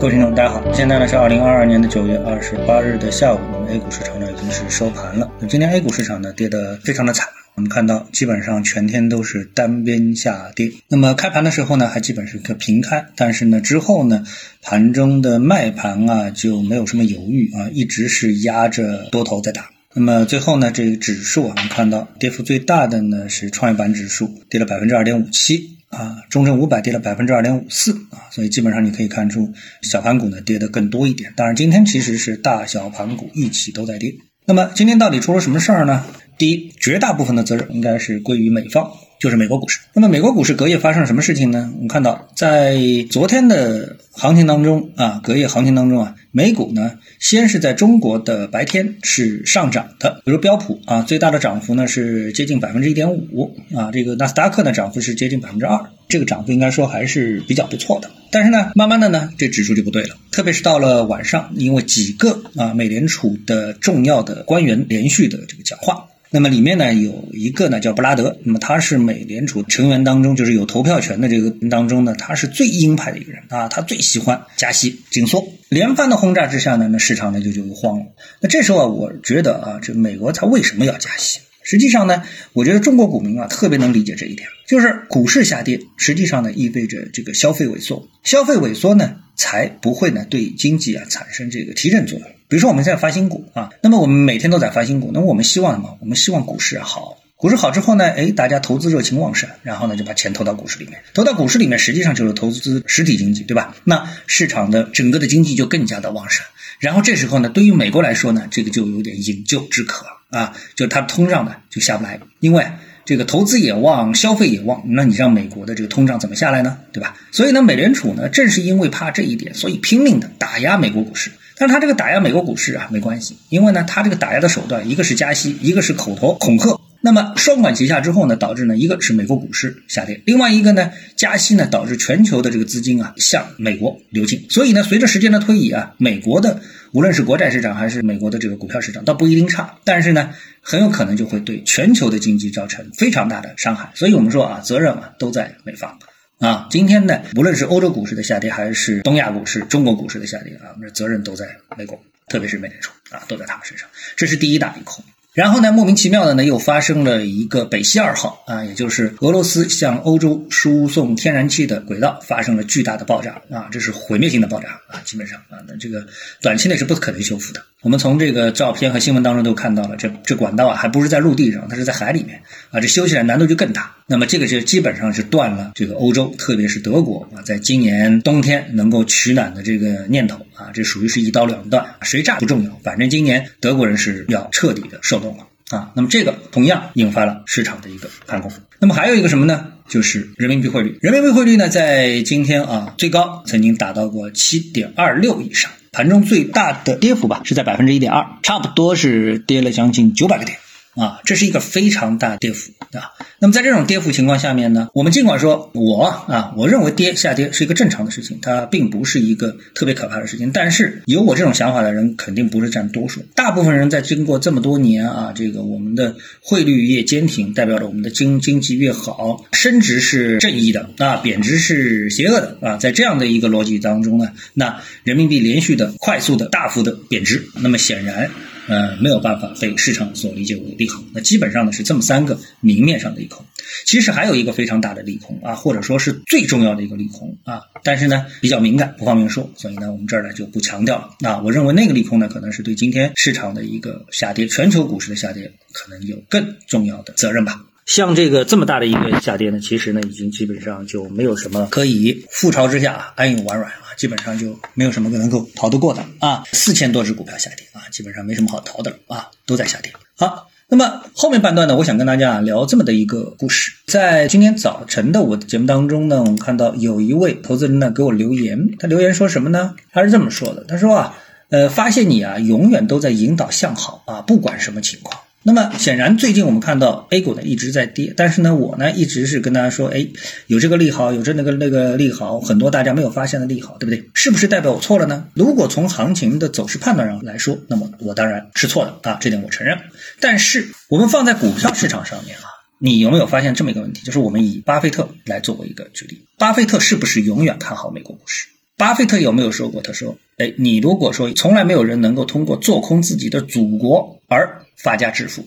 各位听众，大家好，现在呢是二零二二年的九月二十八日的下午，那么 A 股市场呢已经是收盘了。那今天 A 股市场呢跌得非常的惨，我们看到基本上全天都是单边下跌。那么开盘的时候呢还基本是个平开，但是呢之后呢盘中的卖盘啊就没有什么犹豫啊，一直是压着多头在打。那么最后呢这个指数，我们看到跌幅最大的呢是创业板指数跌了百分之二点五七。啊，中证五百跌了百分之二点五四啊，所以基本上你可以看出小盘股呢跌的更多一点。当然，今天其实是大小盘股一起都在跌。那么今天到底出了什么事儿呢？第一，绝大部分的责任应该是归于美方。就是美国股市。那么美国股市隔夜发生了什么事情呢？我们看到，在昨天的行情当中啊，隔夜行情当中啊，美股呢先是在中国的白天是上涨的，比如标普啊，最大的涨幅呢是接近百分之一点五啊，这个纳斯达克的涨幅是接近百分之二，这个涨幅应该说还是比较不错的。但是呢，慢慢的呢，这指数就不对了，特别是到了晚上，因为几个啊美联储的重要的官员连续的这个讲话。那么里面呢有一个呢叫布拉德，那么他是美联储成员当中就是有投票权的这个当中呢，他是最鹰派的一个人啊，他最喜欢加息紧缩。连番的轰炸之下呢，那市场呢就就慌了。那这时候啊，我觉得啊，这美国它为什么要加息？实际上呢，我觉得中国股民啊特别能理解这一点，就是股市下跌，实际上呢意味着这个消费萎缩，消费萎缩呢才不会呢对经济啊产生这个提振作用。比如说我们现在发新股啊，那么我们每天都在发新股，那么我们希望什么？我们希望股市好，股市好之后呢，哎，大家投资热情旺盛，然后呢就把钱投到股市里面，投到股市里面实际上就是投资实体经济，对吧？那市场的整个的经济就更加的旺盛，然后这时候呢，对于美国来说呢，这个就有点饮鸩止渴啊，就它通胀呢就下不来，因为这个投资也旺，消费也旺，那你让美国的这个通胀怎么下来呢？对吧？所以呢，美联储呢正是因为怕这一点，所以拼命的打压美国股市。但是他这个打压美国股市啊，没关系，因为呢，他这个打压的手段，一个是加息，一个是口头恐吓，那么双管齐下之后呢，导致呢，一个是美国股市下跌，另外一个呢，加息呢，导致全球的这个资金啊向美国流进，所以呢，随着时间的推移啊，美国的无论是国债市场还是美国的这个股票市场，倒不一定差，但是呢，很有可能就会对全球的经济造成非常大的伤害，所以我们说啊，责任啊都在美方。啊，今天呢，无论是欧洲股市的下跌，还是东亚股市、中国股市的下跌啊，那责任都在美国，特别是美联储啊，都在他们身上。这是第一大利空。然后呢，莫名其妙的呢，又发生了一个北溪二号啊，也就是俄罗斯向欧洲输送天然气的轨道发生了巨大的爆炸啊，这是毁灭性的爆炸啊，基本上啊，那这个短期内是不可能修复的。我们从这个照片和新闻当中都看到了，这这管道啊，还不是在陆地上，它是在海里面啊，这修起来难度就更大。那么这个就基本上是断了这个欧洲，特别是德国啊，在今年冬天能够取暖的这个念头啊，这属于是一刀两断，谁炸不重要，反正今年德国人是要彻底的受冻了啊。那么这个同样引发了市场的一个看空。那么还有一个什么呢？就是人民币汇率，人民币汇率呢，在今天啊最高曾经达到过七点二六以上，盘中最大的跌幅吧是在百分之一点二，差不多是跌了将近九百个点。啊，这是一个非常大的跌幅啊。那么在这种跌幅情况下面呢，我们尽管说我啊，我认为跌下跌是一个正常的事情，它并不是一个特别可怕的事情。但是有我这种想法的人肯定不是占多数，大部分人在经过这么多年啊，这个我们的汇率越坚挺，代表着我们的经经济越好，升值是正义的啊，贬值是邪恶的啊。在这样的一个逻辑当中呢，那人民币连续的快速的大幅的贬值，那么显然。呃，没有办法被市场所理解为利好。那基本上呢是这么三个明面上的利空。其实还有一个非常大的利空啊，或者说是最重要的一个利空啊，但是呢比较敏感，不方便说，所以呢我们这儿呢就不强调了。那我认为那个利空呢，可能是对今天市场的一个下跌，全球股市的下跌，可能有更重要的责任吧。像这个这么大的一个下跌呢，其实呢已经基本上就没有什么可以覆巢之下安有完卵啊，基本上就没有什么能够逃得过的啊。四千多只股票下跌啊，基本上没什么好逃的了啊，都在下跌。好，那么后面半段呢，我想跟大家聊这么的一个故事。在今天早晨的我的节目当中呢，我们看到有一位投资人呢给我留言，他留言说什么呢？他是这么说的，他说啊，呃，发现你啊永远都在引导向好啊，不管什么情况。那么显然，最近我们看到 A 股呢一直在跌，但是呢，我呢一直是跟大家说，哎，有这个利好，有这那个那个利好，很多大家没有发现的利好，对不对？是不是代表我错了呢？如果从行情的走势判断上来说，那么我当然是错的啊，这点我承认。但是我们放在股票市场上面啊，你有没有发现这么一个问题？就是我们以巴菲特来作为一个举例，巴菲特是不是永远看好美国股市？巴菲特有没有说过？他说：“哎，你如果说从来没有人能够通过做空自己的祖国而发家致富，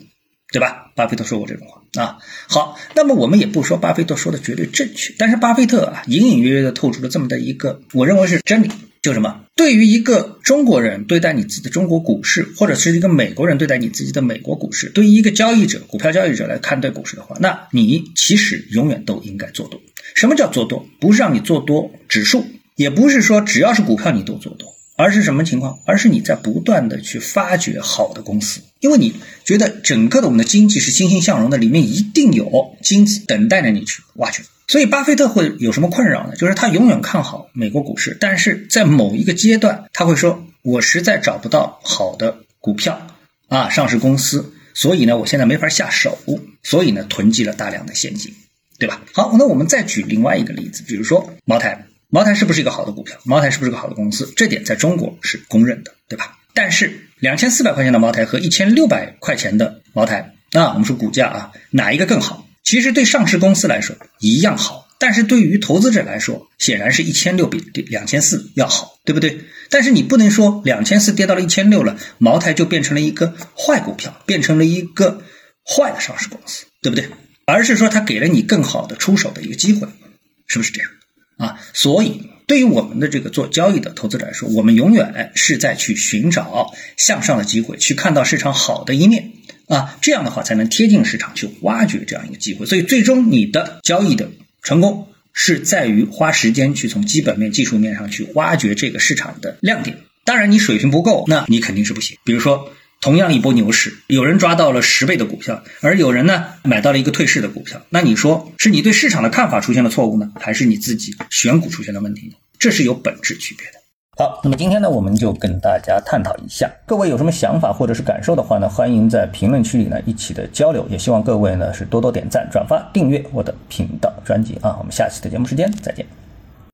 对吧？”巴菲特说过这种话啊。好，那么我们也不说巴菲特说的绝对正确，但是巴菲特啊，隐隐约约的透出了这么的一个，我认为是真理。就什么？对于一个中国人对待你自己的中国股市，或者是一个美国人对待你自己的美国股市，对于一个交易者、股票交易者来看待股市的话，那你其实永远都应该做多。什么叫做多？不是让你做多指数，也不是说只要是股票你都做多，而是什么情况？而是你在不断的去发掘好的公司，因为你觉得整个的我们的经济是欣欣向荣的，里面一定有金子等待着你去挖掘。所以，巴菲特会有什么困扰呢？就是他永远看好美国股市，但是在某一个阶段，他会说：“我实在找不到好的股票啊，上市公司，所以呢，我现在没法下手，所以呢，囤积了大量的现金，对吧？”好，那我们再举另外一个例子，比如说茅台，茅台是不是一个好的股票？茅台是不是个好的公司？这点在中国是公认的，对吧？但是两千四百块钱的茅台和一千六百块钱的茅台，那我们说股价啊，哪一个更好？其实对上市公司来说一样好，但是对于投资者来说，显然是一千六比两千四要好，对不对？但是你不能说两千四跌到了一千六了，茅台就变成了一个坏股票，变成了一个坏的上市公司，对不对？而是说它给了你更好的出手的一个机会，是不是这样？啊，所以对于我们的这个做交易的投资者来说，我们永远是在去寻找向上的机会，去看到市场好的一面。啊，这样的话才能贴近市场去挖掘这样一个机会，所以最终你的交易的成功是在于花时间去从基本面、技术面上去挖掘这个市场的亮点。当然，你水平不够，那你肯定是不行。比如说，同样一波牛市，有人抓到了十倍的股票，而有人呢买到了一个退市的股票，那你说是你对市场的看法出现了错误呢，还是你自己选股出现了问题呢？这是有本质区别的。好，那么今天呢，我们就跟大家探讨一下。各位有什么想法或者是感受的话呢，欢迎在评论区里呢一起的交流。也希望各位呢是多多点赞、转发、订阅我的频道专辑啊。我们下期的节目时间再见。